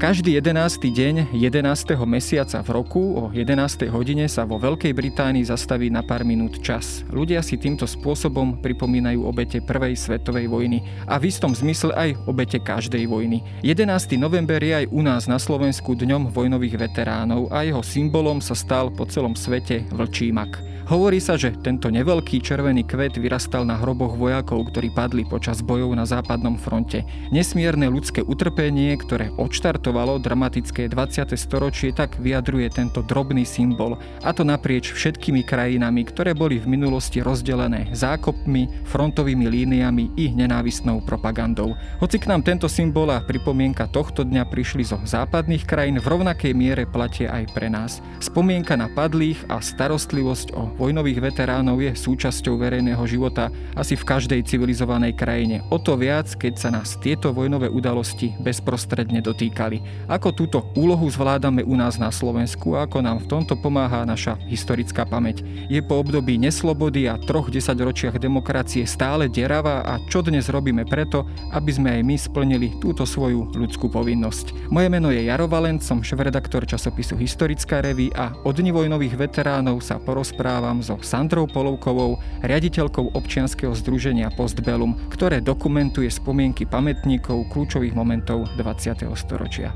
Každý 11. deň 11. mesiaca v roku o 11. hodine sa vo Veľkej Británii zastaví na pár minút čas. Ľudia si týmto spôsobom pripomínajú obete Prvej svetovej vojny a v istom zmysle aj obete každej vojny. 11. november je aj u nás na Slovensku dňom vojnových veteránov a jeho symbolom sa stal po celom svete vlčí mak. Hovorí sa, že tento neveľký červený kvet vyrastal na hroboch vojakov, ktorí padli počas bojov na západnom fronte. Nesmierne ľudské utrpenie, ktoré odštartovalo dramatické 20. storočie, tak vyjadruje tento drobný symbol. A to naprieč všetkými krajinami, ktoré boli v minulosti rozdelené zákopmi, frontovými líniami i nenávistnou propagandou. Hoci k nám tento symbol a pripomienka tohto dňa prišli zo západných krajín, v rovnakej miere platie aj pre nás. Spomienka na padlých a starostlivosť o vojnových veteránov je súčasťou verejného života asi v každej civilizovanej krajine. O to viac, keď sa nás tieto vojnové udalosti bezprostredne dotýkali. Ako túto úlohu zvládame u nás na Slovensku a ako nám v tomto pomáha naša historická pamäť. Je po období neslobody a troch desaťročiach demokracie stále deravá a čo dnes robíme preto, aby sme aj my splnili túto svoju ľudskú povinnosť. Moje meno je Jaro Valent, som šéf-redaktor časopisu Historická revy a od dní vojnových veteránov sa porozprávam rozprávam so Sandrou Polovkovou, riaditeľkou občianskeho združenia Postbellum, ktoré dokumentuje spomienky pamätníkov kľúčových momentov 20. storočia.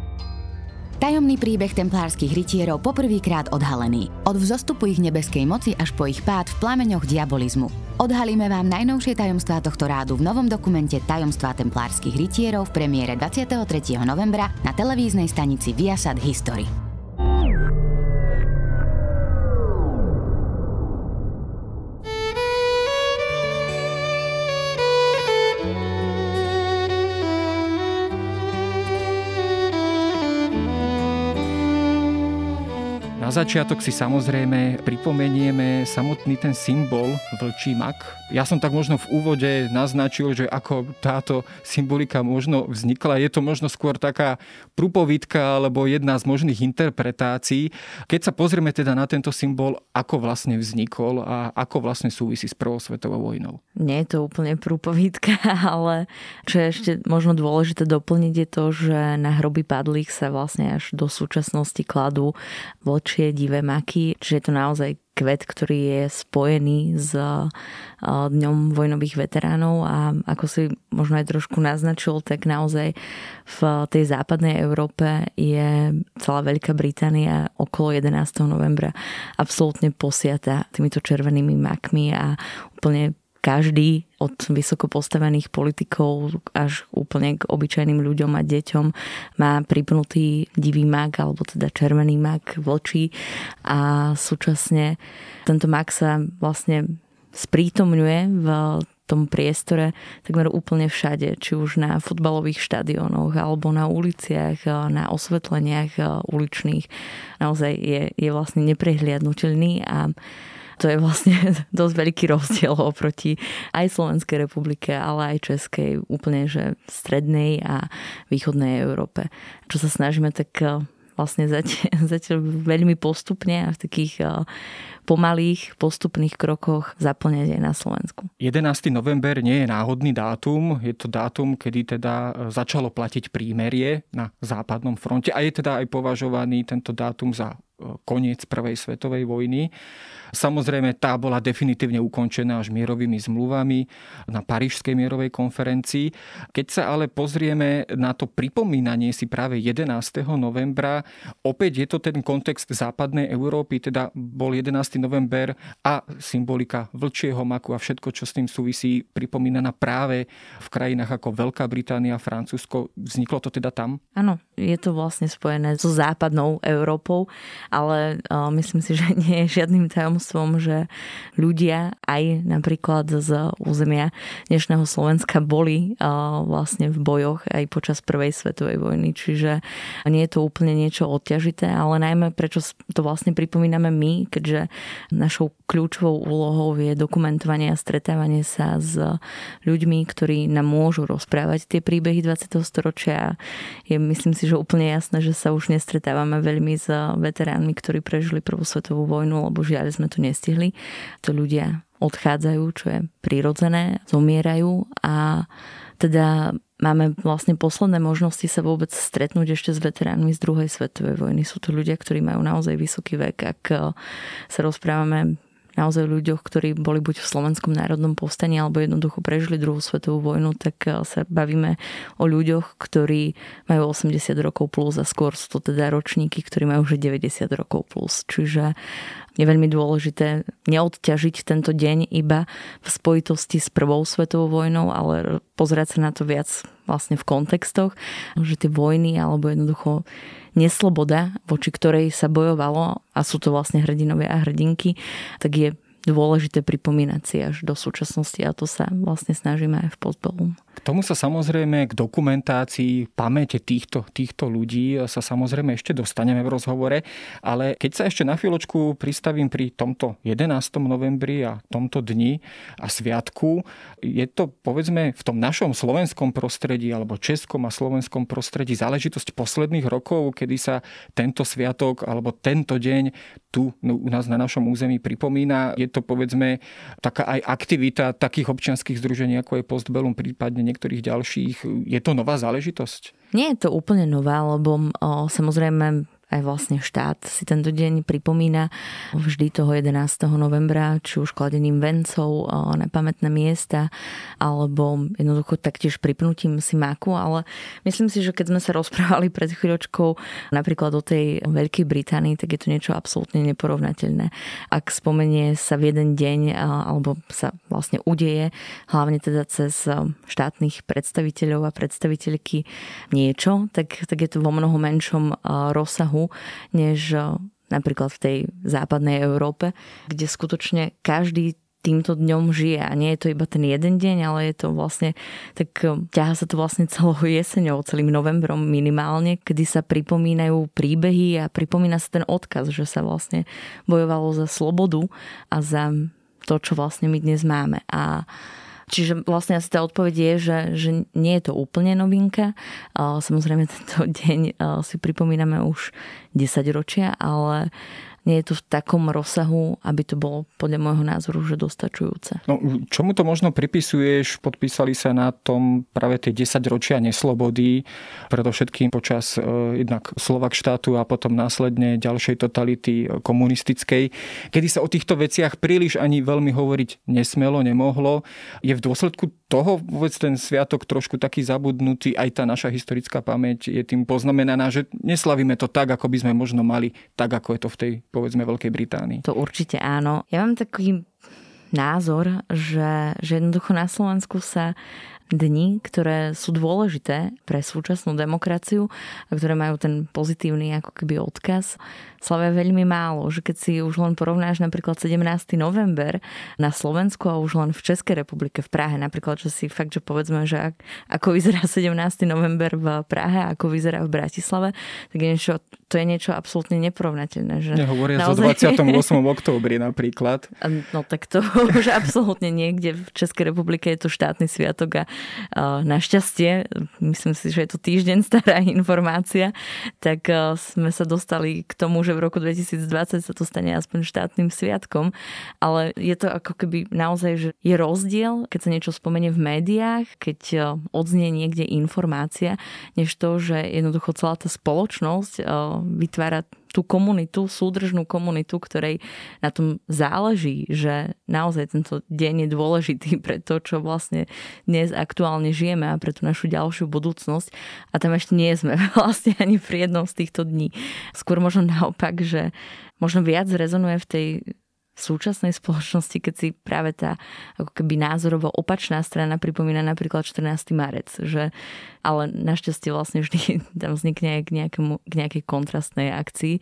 Tajomný príbeh templárskych rytierov poprvýkrát odhalený. Od vzostupu ich nebeskej moci až po ich pád v plameňoch diabolizmu. Odhalíme vám najnovšie tajomstvá tohto rádu v novom dokumente Tajomstvá templárskych rytierov v premiére 23. novembra na televíznej stanici Viasat History. Začiatok si samozrejme pripomenieme samotný ten symbol vlčí mak. Ja som tak možno v úvode naznačil, že ako táto symbolika možno vznikla. Je to možno skôr taká prúpovidka alebo jedna z možných interpretácií. Keď sa pozrieme teda na tento symbol, ako vlastne vznikol a ako vlastne súvisí s Prvou svetovou vojnou. Nie je to úplne prúpovidka, ale čo je ešte možno dôležité doplniť je to, že na hroby padlých sa vlastne až do súčasnosti kladú vlčie tie divé maky, čiže je to naozaj kvet, ktorý je spojený s Dňom vojnových veteránov a ako si možno aj trošku naznačil, tak naozaj v tej západnej Európe je celá Veľká Británia okolo 11. novembra absolútne posiata týmito červenými makmi a úplne každý od vysoko postavených politikov až úplne k obyčajným ľuďom a deťom má pripnutý divý mak alebo teda červený mak vlčí a súčasne tento mak sa vlastne sprítomňuje v tom priestore takmer úplne všade, či už na futbalových štadiónoch alebo na uliciach, na osvetleniach uličných. Naozaj je, je vlastne neprehliadnutelný a to je vlastne dosť veľký rozdiel oproti aj Slovenskej republike, ale aj Českej, úplne že strednej a východnej Európe. Čo sa snažíme tak eh, vlastne zatiaľ, zatiaľ veľmi postupne a v takých eh, pomalých, postupných krokoch zaplňať aj na Slovensku. 11. november nie je náhodný dátum, je to dátum, kedy teda eh, začalo platiť prímerie na západnom fronte a je teda aj považovaný tento dátum za koniec Prvej svetovej vojny. Samozrejme, tá bola definitívne ukončená až mierovými zmluvami na Parížskej mierovej konferencii. Keď sa ale pozrieme na to pripomínanie si práve 11. novembra, opäť je to ten kontext západnej Európy, teda bol 11. november a symbolika vlčieho maku a všetko, čo s tým súvisí, pripomínaná práve v krajinách ako Veľká Británia, Francúzsko. Vzniklo to teda tam? Áno, je to vlastne spojené so západnou Európou, ale myslím si, že nie je žiadnym tajomstvom že ľudia aj napríklad z územia dnešného Slovenska boli vlastne v bojoch aj počas prvej svetovej vojny, čiže nie je to úplne niečo odťažité, ale najmä prečo to vlastne pripomíname my, keďže našou kľúčovou úlohou je dokumentovanie a stretávanie sa s ľuďmi, ktorí nám môžu rozprávať tie príbehy 20. storočia. Je myslím si, že úplne jasné, že sa už nestretávame veľmi s veteránmi, ktorí prežili prvú svetovú vojnu, lebo žiaľ sme to nestihli. To ľudia odchádzajú, čo je prirodzené, zomierajú a teda máme vlastne posledné možnosti sa vôbec stretnúť ešte s veteránmi z druhej svetovej vojny. Sú to ľudia, ktorí majú naozaj vysoký vek. Ak sa rozprávame naozaj ľuďoch, ktorí boli buď v Slovenskom národnom povstaní alebo jednoducho prežili druhú svetovú vojnu, tak eh, sa bavíme o ľuďoch, ktorí majú 80 rokov plus a skôr sú to teda ročníky, ktorí majú už 90 rokov plus. Čiže je veľmi dôležité neodťažiť tento deň iba v spojitosti s prvou svetovou vojnou, ale pozerať sa na to viac vlastne v kontextoch, že tie vojny alebo jednoducho nesloboda, voči ktorej sa bojovalo a sú to vlastne hrdinovia a hrdinky, tak je dôležité pripomínať si až do súčasnosti a to sa vlastne snažíme aj v Postbellum. K tomu sa samozrejme k dokumentácii pamäte týchto, týchto ľudí sa samozrejme ešte dostaneme v rozhovore, ale keď sa ešte na chvíľočku pristavím pri tomto 11. novembri a tomto dni a sviatku, je to povedzme v tom našom slovenskom prostredí alebo českom a slovenskom prostredí záležitosť posledných rokov, kedy sa tento sviatok alebo tento deň tu u nás na našom území pripomína. Je to povedzme taká aj aktivita takých občianských združení, ako je Postbellum, prípadne niektorých ďalších. Je to nová záležitosť? Nie je to úplne nová, lebo o, samozrejme aj vlastne štát si tento deň pripomína vždy toho 11. novembra, či už kladením vencov na pamätné miesta, alebo jednoducho taktiež pripnutím si maku, ale myslím si, že keď sme sa rozprávali pred chvíľočkou napríklad o tej Veľkej Británii, tak je to niečo absolútne neporovnateľné. Ak spomenie sa v jeden deň, alebo sa vlastne udeje, hlavne teda cez štátnych predstaviteľov a predstaviteľky niečo, tak, tak je to vo mnoho menšom rozsahu než eh, napríklad v tej západnej Európe, kde skutočne každý týmto dňom žije a nie je to iba ten jeden deň, ale je to vlastne, tak eh, ťaha sa to vlastne celou jeseňou, celým novembrom minimálne, kedy sa pripomínajú príbehy a pripomína sa ten odkaz, že sa vlastne bojovalo za slobodu a za to, čo vlastne my dnes máme. A Čiže vlastne asi tá odpoveď je, že, že nie je to úplne novinka. Samozrejme tento deň si pripomíname už 10 ročia, ale nie je to v takom rozsahu, aby to bolo podľa môjho názoru že dostačujúce. No, čomu to možno pripisuješ? Podpísali sa na tom práve tie 10 ročia neslobody, predovšetkým počas e, jednak Slovak štátu a potom následne ďalšej totality e, komunistickej, kedy sa o týchto veciach príliš ani veľmi hovoriť nesmelo, nemohlo. Je v dôsledku toho vôbec ten sviatok trošku taký zabudnutý, aj tá naša historická pamäť je tým poznamenaná, že neslavíme to tak, ako by sme možno mali, tak ako je to v tej povedzme Veľkej Británii. To určite áno. Ja mám taký názor, že, že jednoducho na Slovensku sa dni, ktoré sú dôležité pre súčasnú demokraciu a ktoré majú ten pozitívny ako keby odkaz, slavia veľmi málo. Že keď si už len porovnáš napríklad 17. november na Slovensku a už len v Českej republike v Prahe, napríklad, že si fakt, že povedzme, že ak, ako vyzerá 17. november v Prahe ako vyzerá v Bratislave, tak je niečo, to je niečo absolútne neporovnateľné. Že Nehovoria naozaj... o 28. októbri napríklad. No tak to už absolútne niekde v Českej republike je to štátny sviatok a Našťastie, myslím si, že je to týždeň stará informácia, tak sme sa dostali k tomu, že v roku 2020 sa to stane aspoň štátnym sviatkom, ale je to ako keby naozaj, že je rozdiel, keď sa niečo spomenie v médiách, keď odznie niekde informácia, než to, že jednoducho celá tá spoločnosť vytvára tú komunitu, súdržnú komunitu, ktorej na tom záleží, že naozaj tento deň je dôležitý pre to, čo vlastne dnes aktuálne žijeme a pre tú našu ďalšiu budúcnosť. A tam ešte nie sme vlastne ani pri jednom z týchto dní. Skôr možno naopak, že možno viac rezonuje v tej súčasnej spoločnosti, keď si práve tá ako keby názorovo opačná strana pripomína napríklad 14. marec, že ale našťastie vlastne vždy tam vznikne aj k, nejakému, k nejakej kontrastnej akcii,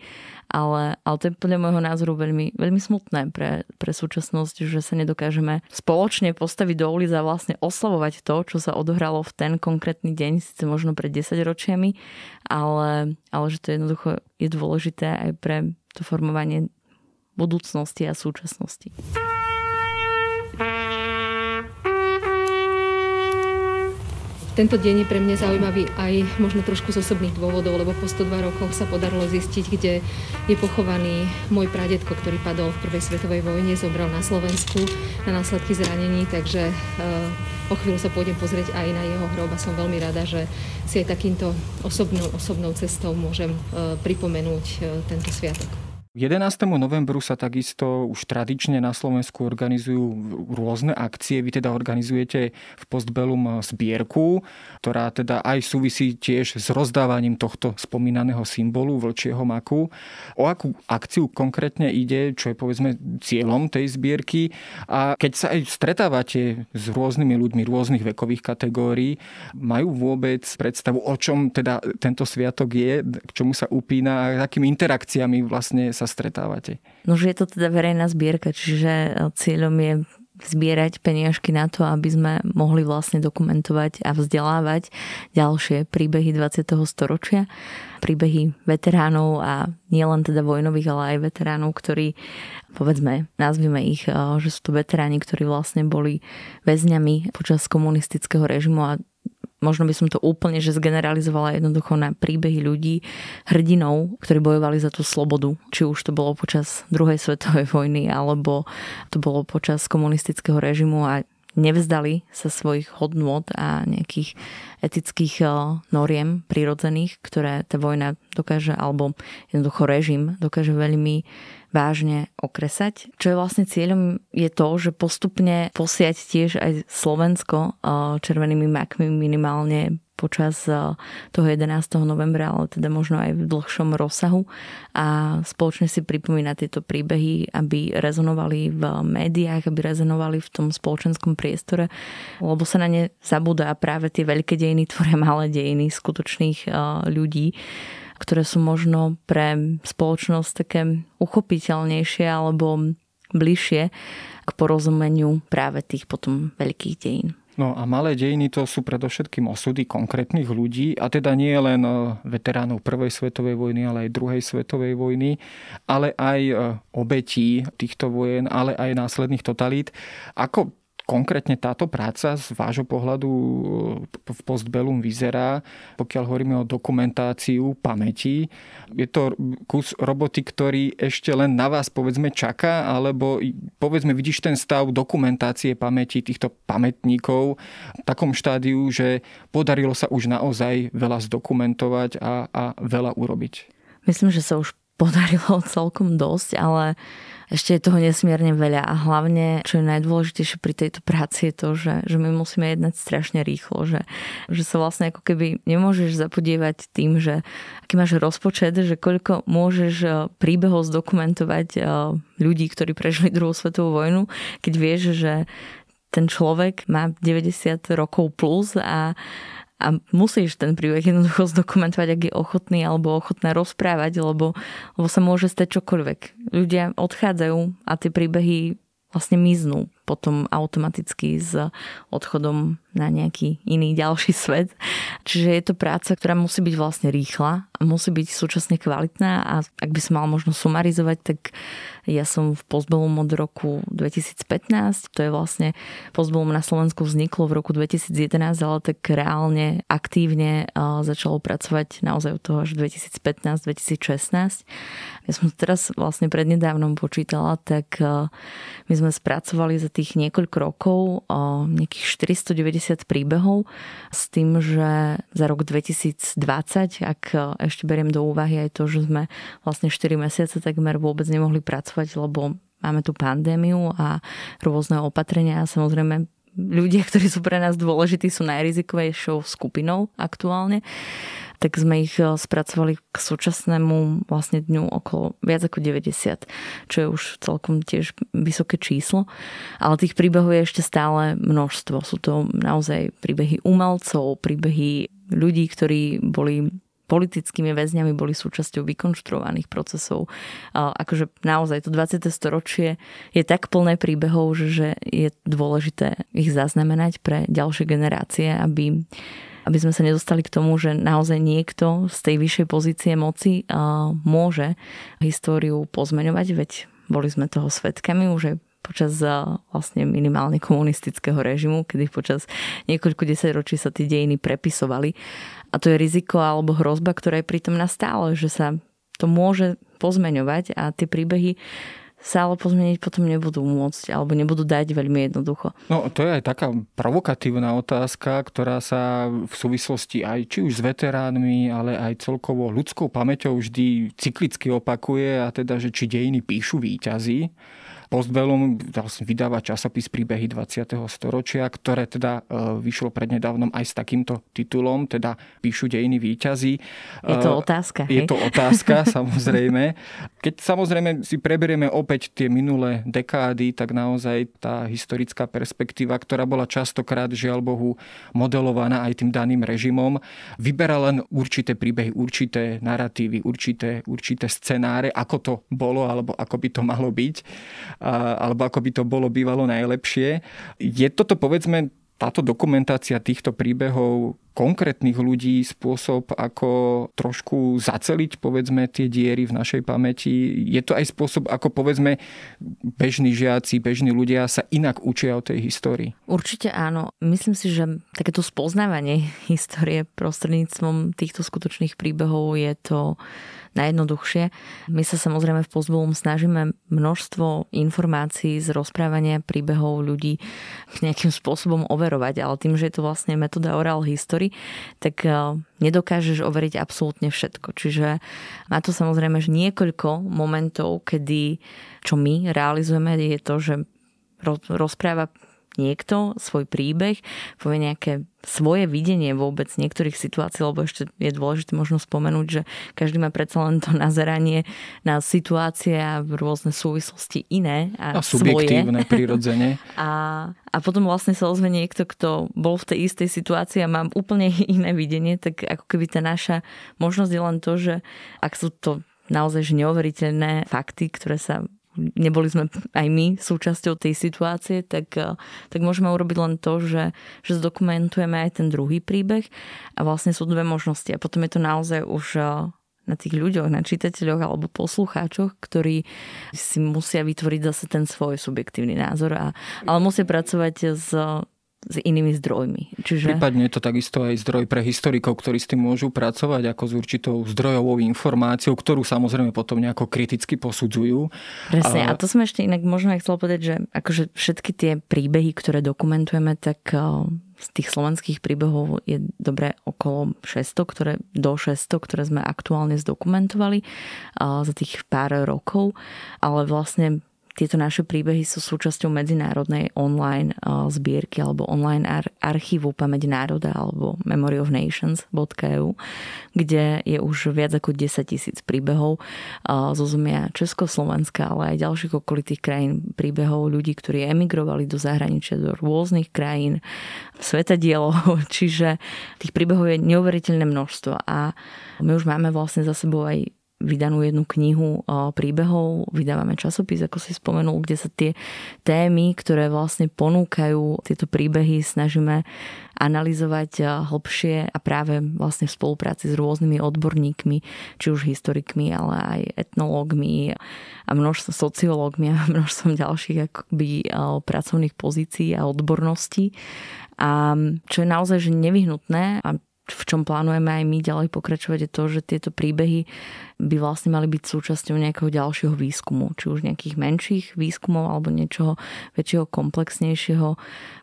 ale, ale to je podľa môjho názoru veľmi, veľmi smutné pre, pre súčasnosť, že sa nedokážeme spoločne postaviť do ulic a vlastne oslavovať to, čo sa odohralo v ten konkrétny deň, síce možno pred 10 ročiami, ale, ale že to jednoducho je dôležité aj pre to formovanie budúcnosti a súčasnosti. Tento deň je pre mňa zaujímavý aj možno trošku z osobných dôvodov, lebo po 102 rokoch sa podarilo zistiť, kde je pochovaný môj pradetko, ktorý padol v prvej svetovej vojne, zomrel na Slovensku na následky zranení, takže uh, o chvíľu sa pôjdem pozrieť aj na jeho hrob a som veľmi rada, že si aj takýmto osobnou, osobnou cestou môžem pripomenúť tento sviatok. 11. novembru sa takisto už tradične na Slovensku organizujú rôzne akcie. Vy teda organizujete v Postbellum zbierku, ktorá teda aj súvisí tiež s rozdávaním tohto spomínaného symbolu vlčieho maku. O akú akciu konkrétne ide, čo je povedzme cieľom tej zbierky a keď sa aj stretávate s rôznymi ľuďmi rôznych vekových kategórií, majú vôbec predstavu, o čom teda tento sviatok je, k čomu sa upína a akými interakciami vlastne sa stretávate? No, že je to teda verejná zbierka, čiže e, cieľom je zbierať peniažky na to, aby sme mohli vlastne dokumentovať a vzdelávať ďalšie príbehy 20. storočia, príbehy veteránov a nielen teda vojnových, ale aj veteránov, ktorí, povedzme, nazvime ich, e, že sú to veteráni, ktorí vlastne boli väzňami počas komunistického režimu a možno by som to úplne že zgeneralizovala jednoducho na príbehy ľudí, hrdinov, ktorí bojovali za tú slobodu. Či už to bolo počas druhej svetovej vojny, alebo to bolo počas komunistického režimu a nevzdali sa svojich hodnôt a nejakých etických eh, noriem prirodzených, ktoré tá vojna dokáže, alebo jednoducho režim dokáže veľmi vážne okresať. Čo je vlastne cieľom je to, že postupne posiať tiež aj Slovensko červenými makmi minimálne počas toho 11. novembra, ale teda možno aj v dlhšom rozsahu a spoločne si pripomínať tieto príbehy, aby rezonovali v médiách, aby rezonovali v tom spoločenskom priestore, lebo sa na ne zabúda a práve tie veľké dejiny tvoria malé dejiny skutočných ľudí ktoré sú možno pre spoločnosť také uchopiteľnejšie alebo bližšie k porozumeniu práve tých potom veľkých dejín. No a malé dejiny to sú predovšetkým osudy konkrétnych ľudí, a teda nie len e, veteránov prvej svetovej vojny, ale aj druhej svetovej vojny, ale aj e, obetí týchto vojen, ale aj následných totalít. Ako konkrétne táto práca z vášho pohľadu v Postbellum vyzerá, pokiaľ hovoríme o dokumentáciu pamäti? Je to kus roboty, ktorý ešte len na vás povedzme čaká, alebo povedzme vidíš ten stav dokumentácie pamäti týchto pamätníkov v takom štádiu, že podarilo sa už naozaj veľa zdokumentovať a, a veľa urobiť? Myslím, že sa už podarilo celkom dosť, ale ešte je toho nesmierne veľa a hlavne, čo je najdôležitejšie pri tejto práci je to, že, že my musíme jednať strašne rýchlo, že, že sa vlastne ako keby nemôžeš zapodievať tým, že aký máš rozpočet, že koľko môžeš e, príbehov zdokumentovať e, ľudí, ktorí prežili druhú svetovú vojnu, keď vieš, že ten človek má 90 rokov plus a a musíš ten príbeh jednoducho zdokumentovať, ak je ochotný alebo ochotná rozprávať, lebo, lebo sa môže stať čokoľvek. Ľudia odchádzajú a tie príbehy vlastne miznú potom automaticky s odchodom na nejaký iný ďalší svet. Čiže je to práca, ktorá musí byť vlastne rýchla a musí byť súčasne kvalitná a ak by som mal možno sumarizovať, tak ja som v Postbellum od roku 2015, to je vlastne Postbellum na Slovensku vzniklo v roku 2011, ale tak reálne aktívne začalo pracovať naozaj od toho až 2015-2016. Ja som teraz vlastne prednedávnom počítala, tak my sme spracovali za tých niekoľko rokov nejakých 490 príbehov s tým, že za rok 2020, ak ešte beriem do úvahy aj to, že sme vlastne 4 mesiace takmer vôbec nemohli pracovať pracovať, lebo máme tu pandémiu a rôzne opatrenia a samozrejme ľudia, ktorí sú pre nás dôležití, sú najrizikovejšou skupinou aktuálne tak sme ich eh, spracovali k súčasnému vlastne dňu okolo viac ako 90, čo je už celkom tiež vysoké číslo. Ale tých príbehov je ešte stále množstvo. Sú to naozaj príbehy umelcov, príbehy ľudí, ktorí boli politickými väzňami boli súčasťou vykonštruovaných procesov. Akože naozaj to 20. storočie je tak plné príbehov, že je dôležité ich zaznamenať pre ďalšie generácie, aby aby sme sa nedostali k tomu, že naozaj niekto z tej vyššej pozície moci môže históriu pozmeňovať, veď boli sme toho svetkami už aj počas vlastne minimálne komunistického režimu, kedy počas niekoľko desaťročí sa tie dejiny prepisovali a to je riziko alebo hrozba, ktorá je pritom nastále, že sa to môže pozmeňovať a tie príbehy sa ale pozmeniť potom nebudú môcť alebo nebudú dať veľmi jednoducho. No to je aj taká provokatívna otázka, ktorá sa v súvislosti aj či už s veteránmi, ale aj celkovo ľudskou pamäťou vždy cyklicky opakuje a teda, že či dejiny píšu výťazí. Postbellum vlastne vydáva časopis Príbehy 20. storočia, ktoré teda e, vyšlo prednedávnom aj s takýmto titulom, teda píšu dejiny výťazí. Je to e, otázka. Je hej? to otázka, samozrejme. Keď samozrejme si preberieme opäť tie minulé dekády, tak naozaj tá historická perspektíva, ktorá bola častokrát, žiaľ Bohu, modelovaná aj tým daným režimom, vyberá len určité príbehy, určité narratívy, určité, určité scenáre, ako to bolo alebo ako by to malo byť alebo ako by to bolo bývalo najlepšie. Je toto povedzme táto dokumentácia týchto príbehov konkrétnych ľudí spôsob, ako trošku zaceliť povedzme tie diery v našej pamäti. Je to aj spôsob, ako povedzme bežní žiaci, bežní ľudia sa inak učia o tej histórii? Určite áno. Myslím si, že takéto spoznávanie histórie prostredníctvom týchto skutočných príbehov je to najjednoduchšie. My sa samozrejme v Postbolum snažíme množstvo informácií z rozprávania príbehov ľudí nejakým spôsobom overovať, ale tým, že je to vlastne metóda oral history, tak eh, nedokážeš overiť absolútne všetko. Čiže má to samozrejme že niekoľko momentov, kedy čo my realizujeme je to, že rozpráva niekto svoj príbeh, povie nejaké svoje videnie vôbec niektorých situácií, lebo ešte je dôležité možno spomenúť, že každý má predsa len to nazeranie na situácie a rôzne súvislosti iné a, a subjektívne, svoje. prirodzene. A, a potom vlastne sa ozve niekto, kto bol v tej istej situácii a má úplne iné videnie, tak ako keby tá naša možnosť je len to, že ak sú to naozaj neuveriteľné fakty, ktoré sa neboli sme aj my súčasťou tej situácie, tak, eh, tak môžeme urobiť len to, že, že zdokumentujeme aj ten druhý príbeh a vlastne sú dve možnosti. A potom je to naozaj už eh, na tých ľuďoch, na čitateľoch alebo poslucháčoch, ktorí si musia vytvoriť zase ten svoj subjektívny názor, a, ale musia pracovať s s inými zdrojmi. Čiže... Prípadne je to takisto aj zdroj pre historikov, ktorí s tým môžu pracovať ako s určitou zdrojovou informáciou, ktorú samozrejme potom nejako kriticky posudzujú. Presne, a, a to som ešte inak možno aj chcel povedať, že akože všetky tie príbehy, ktoré dokumentujeme, tak eh, z tých slovenských príbehov je dobre okolo 600, ktoré, do 600, ktoré sme aktuálne zdokumentovali eh, za tých pár rokov, ale vlastne tieto naše príbehy sú súčasťou medzinárodnej online zbierky alebo online ar- archívu Pamäť národa alebo memoryofnations.eu, kde je už viac ako 10 tisíc príbehov zo zomia Československa, ale aj ďalších okolitých krajín príbehov ľudí, ktorí emigrovali do zahraničia, do rôznych krajín, svetadielov, čiže tých príbehov je neuveriteľné množstvo a my už máme vlastne za sebou aj vydanú jednu knihu príbehov, vydávame časopis, ako si spomenul, kde sa tie témy, ktoré vlastne ponúkajú tieto príbehy, snažíme analyzovať hlbšie a práve vlastne v spolupráci s rôznymi odborníkmi, či už historikmi, ale aj etnológmi a množstvo sociológmi a množstvom ďalších akoby pracovných pozícií a odborností. A čo je naozaj že nevyhnutné a v čom plánujeme aj my ďalej pokračovať, je to, že tieto príbehy by vlastne mali byť súčasťou nejakého ďalšieho výskumu, či už nejakých menších výskumov alebo niečoho väčšieho, komplexnejšieho,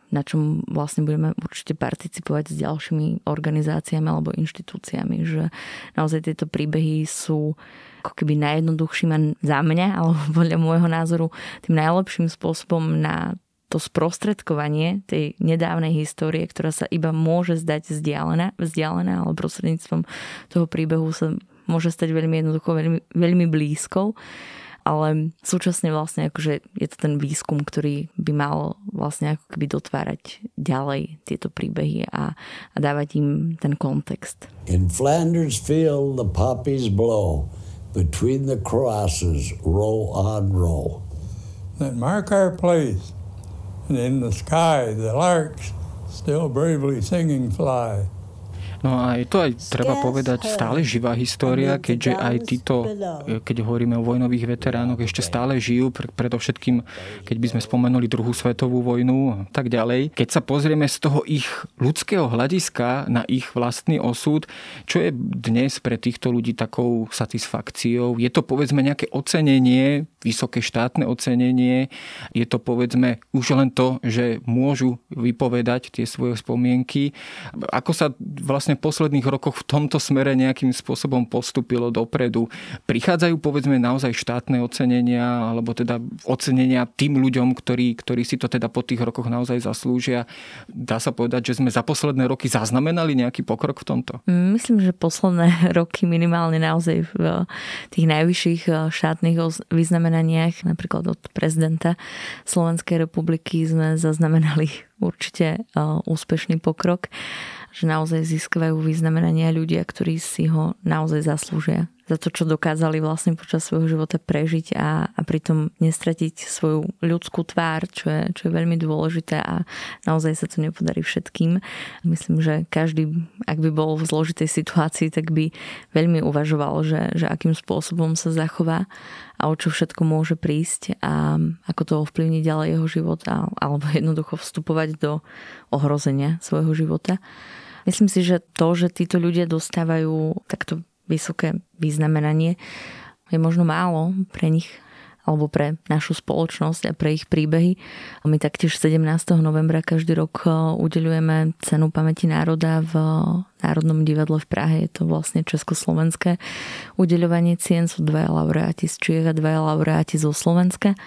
na čom vlastne budeme určite participovať s ďalšími organizáciami alebo inštitúciami, že naozaj tieto príbehy sú ako keby najjednoduchším za mňa, alebo podľa môjho názoru tým najlepším spôsobom na to sprostredkovanie tej nedávnej histórie, ktorá sa iba môže zdať vzdialená, vzdialená ale prostredníctvom toho príbehu sa môže stať veľmi jednoducho, veľmi, veľmi blízkou ale súčasne vlastne akože je to ten výskum, ktorý by mal vlastne ako keby dotvárať ďalej tieto príbehy a, a dávať im ten kontext. In Flanders field the poppies blow between the crosses row on row. That mark our place and in the sky the larks still bravely singing fly. No a je to aj, treba povedať, stále živá história, keďže aj títo, keď hovoríme o vojnových veteránoch, ešte stále žijú, predovšetkým, keď by sme spomenuli druhú svetovú vojnu a tak ďalej. Keď sa pozrieme z toho ich ľudského hľadiska na ich vlastný osud, čo je dnes pre týchto ľudí takou satisfakciou? Je to povedzme nejaké ocenenie vysoké štátne ocenenie. Je to povedzme už len to, že môžu vypovedať tie svoje spomienky. Ako sa vlastne v posledných rokoch v tomto smere nejakým spôsobom postupilo dopredu? Prichádzajú povedzme naozaj štátne ocenenia alebo teda ocenenia tým ľuďom, ktorí, ktorí si to teda po tých rokoch naozaj zaslúžia. Dá sa povedať, že sme za posledné roky zaznamenali nejaký pokrok v tomto? Myslím, že posledné roky minimálne naozaj v tých najvyšších štátnych vyznamenaniach zaznamenaniach, napríklad od prezidenta Slovenskej republiky sme zaznamenali určite úspešný pokrok, že naozaj získavajú vyznamenania ľudia, ktorí si ho naozaj zaslúžia za to, čo dokázali vlastne počas svojho života prežiť a, a pritom nestratiť svoju ľudskú tvár, čo je, čo je veľmi dôležité a naozaj sa to nepodarí všetkým. Myslím, že každý, ak by bol v zložitej situácii, tak by veľmi uvažoval, že, že akým spôsobom sa zachová a o čo všetko môže prísť a ako to ovplyvní ďalej jeho život a, alebo jednoducho vstupovať do ohrozenia svojho života. Myslím si, že to, že títo ľudia dostávajú takto vysoké vyznamenanie je možno málo pre nich alebo pre našu spoločnosť a pre ich príbehy. My taktiež 17. novembra každý rok e, udelujeme cenu pamäti národa v Národnom divadle v Prahe. Je to vlastne československé udeľovanie cien. Sú dvaja laureáti z Čiech a dvaja laureáti zo Slovenska.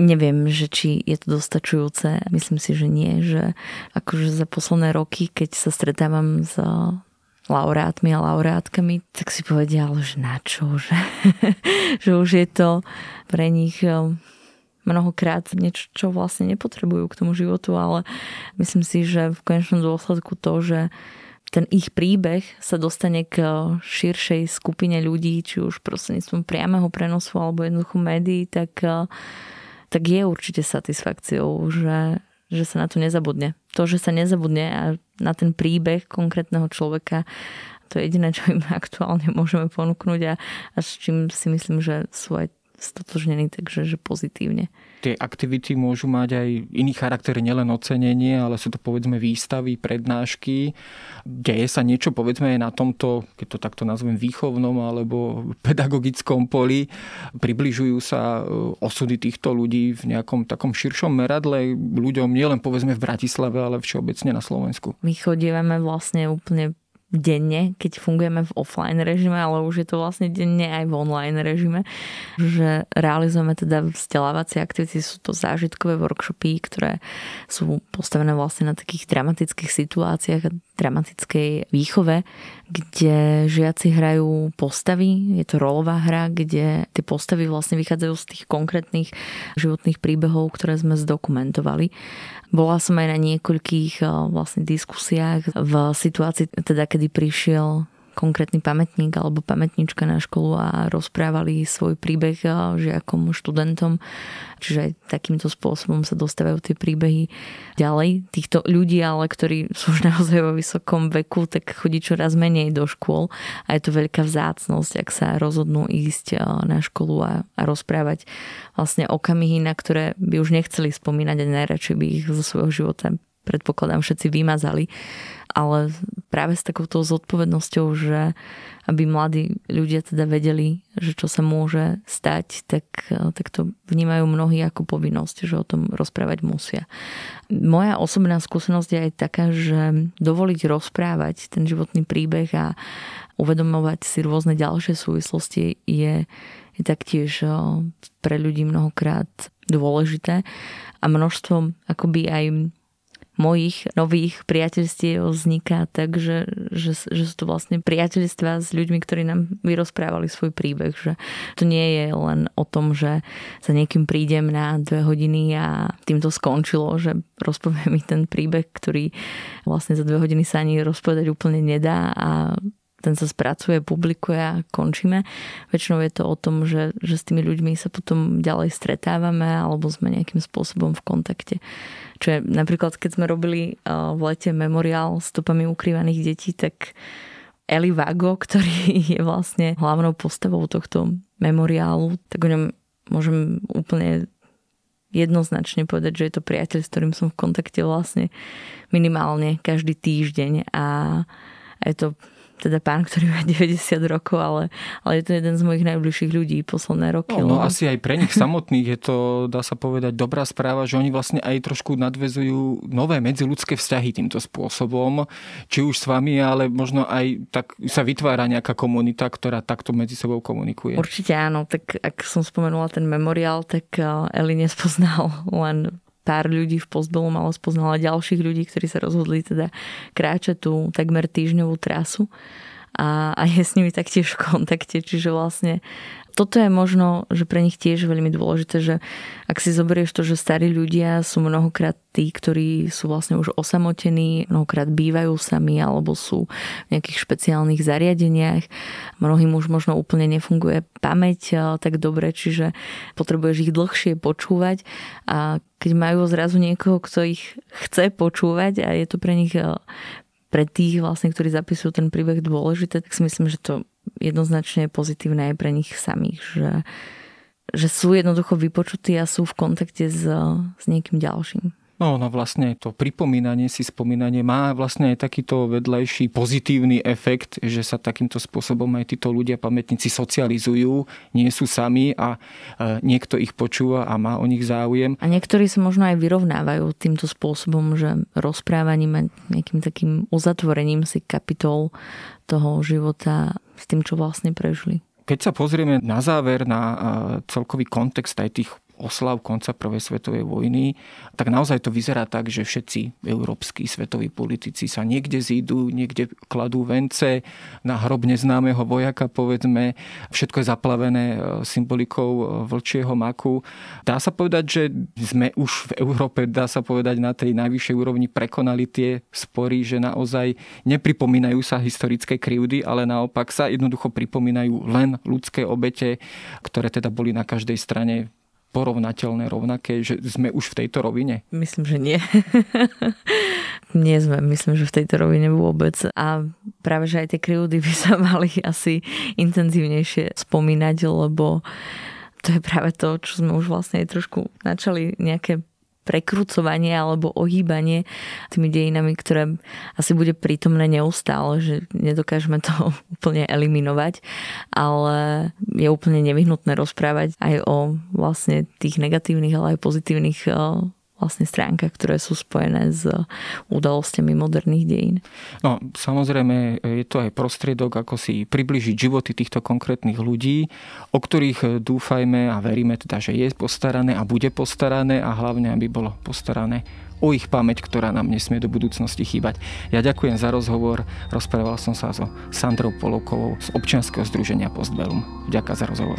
Neviem, že či je to dostačujúce. Myslím si, že nie. Že akože za posledné roky, keď sa stretávam s laureátmi a laureátkami, tak si povedia, ale že na čo, že, že už je to pre nich um, mnohokrát niečo, čo vlastne nepotrebujú k tomu životu, ale myslím si, že v konečnom dôsledku to, že ten ich príbeh sa dostane k širšej skupine ľudí, či už prostredníctvom priameho prenosu alebo jednoducho médií, tak, tak je určite satisfakciou, že, že sa na to nezabudne. To, že sa nezabudne a na ten príbeh konkrétneho človeka, to je jediné, čo im aktuálne môžeme ponúknuť a, a s čím si myslím, že sú aj stotožnení, takže že pozitívne. Tie aktivity môžu mať aj iný charakter, nielen ocenenie, ale sú to povedzme výstavy, prednášky. Deje sa niečo povedzme aj na tomto, keď to takto nazvem, výchovnom alebo pedagogickom poli. Približujú sa e, osudy týchto ľudí v nejakom takom širšom meradle ľuďom nielen povedzme v Bratislave, ale všeobecne na Slovensku. My chodívame vlastne úplne denne, keď fungujeme v offline režime, ale už je to vlastne denne aj v online režime, že realizujeme teda vzdelávacie aktivity, sú to zážitkové workshopy, ktoré sú postavené vlastne na takých dramatických situáciách a dramatickej výchove, kde žiaci hrajú postavy, je to rolová hra, kde tie postavy vlastne vychádzajú z tých konkrétnych životných príbehov, ktoré sme zdokumentovali bola som aj na niekoľkých eh, vlastne diskusiách v situácii, teda kedy prišiel konkrétny pamätník alebo pamätnička na školu a rozprávali svoj príbeh eh, žiakom, študentom. Čiže aj takýmto spôsobom sa dostávajú tie príbehy ďalej. Týchto ľudí, ale ktorí sú už naozaj vo vysokom veku, tak chodí čoraz menej do škôl a je to veľká vzácnosť, ak sa rozhodnú ísť eh, na školu a, a rozprávať vlastne okamihy, na ktoré by už nechceli spomínať a najradšej by ich zo svojho života predpokladám všetci vymazali ale práve s takouto zodpovednosťou, že aby mladí ľudia teda vedeli, že čo sa môže stať, tak, tak to vnímajú mnohí ako povinnosť, že o tom rozprávať musia. Moja osobná skúsenosť je aj taká, že dovoliť rozprávať ten životný príbeh a uvedomovať si rôzne ďalšie súvislosti je, je taktiež pre ľudí mnohokrát dôležité a množstvo akoby aj mojich nových priateľstiev vzniká tak, že, že, že sú to vlastne priateľstva s ľuďmi, ktorí nám vyrozprávali svoj príbeh. Že to nie je len o tom, že sa niekým prídem na dve hodiny a tým to skončilo, že rozpovie mi ten príbeh, ktorý vlastne za dve hodiny sa ani rozpovedať úplne nedá a ten sa spracuje, publikuje a končíme. Väčšinou je to o tom, že, že s tými ľuďmi sa potom ďalej stretávame alebo sme nejakým spôsobom v kontakte. Čo je napríklad, keď sme robili v lete memoriál s topami ukrývaných detí, tak Eli Vago, ktorý je vlastne hlavnou postavou tohto memoriálu, tak o ňom môžem úplne jednoznačne povedať, že je to priateľ, s ktorým som v kontakte vlastne minimálne každý týždeň a je to teda pán, ktorý má 90 rokov, ale, ale je to jeden z mojich najbližších ľudí posledné roky. No, no asi aj pre nich samotných je to, dá sa povedať, dobrá správa, že oni vlastne aj trošku nadvezujú nové medziludské vzťahy týmto spôsobom, či už s vami, ale možno aj tak sa vytvára nejaká komunita, ktorá takto medzi sebou komunikuje. Určite áno, tak ak som spomenula ten memoriál, tak eh, Eli nespoznal len pár ľudí v Postbelum, ale spoznala ďalších ľudí, ktorí sa rozhodli teda kráčať tú takmer týždňovú trasu a, a je s nimi taktiež v kontakte, čiže vlastne toto je možno, že pre nich tiež veľmi dôležité, že ak si zoberieš to, že starí ľudia sú mnohokrát tí, ktorí sú vlastne už osamotení, mnohokrát bývajú sami alebo sú v nejakých špeciálnych zariadeniach. Mnohým už možno úplne nefunguje pamäť tak dobre, čiže potrebuješ ich dlhšie počúvať a keď majú zrazu niekoho, kto ich chce počúvať a je to pre nich pre tých vlastne, ktorí zapisujú ten príbeh dôležité, tak si myslím, že to jednoznačne je pozitívne aj pre nich samých, že, že sú jednoducho vypočutí a sú v kontakte s, s niekým ďalším. No, no vlastne to pripomínanie si, spomínanie má vlastne aj takýto vedlejší pozitívny efekt, že sa takýmto spôsobom aj títo ľudia, pamätníci socializujú, nie sú sami a e, niekto ich počúva a má o nich záujem. A niektorí sa možno aj vyrovnávajú týmto spôsobom, že rozprávaním a nejakým takým uzatvorením si kapitol toho života s tým, čo vlastne prežili. Keď sa pozrieme na záver na e, celkový kontext aj tých oslav konca Prvej svetovej vojny, tak naozaj to vyzerá tak, že všetci európsky svetoví politici sa niekde zídu, niekde kladú vence na hrob neznámeho vojaka, povedzme. Všetko je zaplavené e, symbolikou e, vlčieho maku. Dá sa povedať, že sme už v Európe, dá sa povedať, na tej najvyššej úrovni prekonali tie spory, že naozaj nepripomínajú sa historické krivdy, ale naopak sa jednoducho pripomínajú len ľudské obete, ktoré teda boli na každej strane porovnateľné, rovnaké, že sme už v tejto rovine? Myslím, že nie. nie sme, myslím, že v tejto rovine vôbec. A práve, že aj tie krivdy by sa mali asi intenzívnejšie spomínať, lebo to je práve to, čo sme už vlastne aj trošku načali nejaké prekrucovanie alebo ohýbanie tými dejinami, ktoré asi bude prítomné neustále, že nedokážeme to úplne eliminovať, ale je úplne nevyhnutné rozprávať aj o vlastne tých negatívnych, ale aj pozitívnych eh, vlastne stránkach, ktoré sú spojené s udalosťami moderných dejín. No, samozrejme, je to aj prostriedok, ako si približiť životy týchto konkrétnych ľudí, o ktorých dúfajme a veríme teda, že je postarané a bude postarané a hlavne, aby bolo postarané o ich pamäť, ktorá nám nesmie do budúcnosti chýbať. Ja ďakujem za rozhovor. Rozprával som sa so Sandrou Polokovou z občianskeho združenia Postbellum. Ďakujem za rozhovor.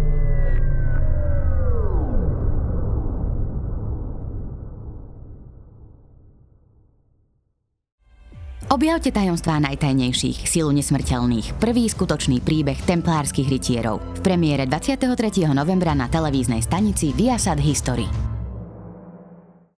Objavte tajomstvá najtajnejších, silu nesmrteľných, prvý skutočný príbeh templárskych rytierov. V premiére 23. novembra na televíznej stanici Viasat History.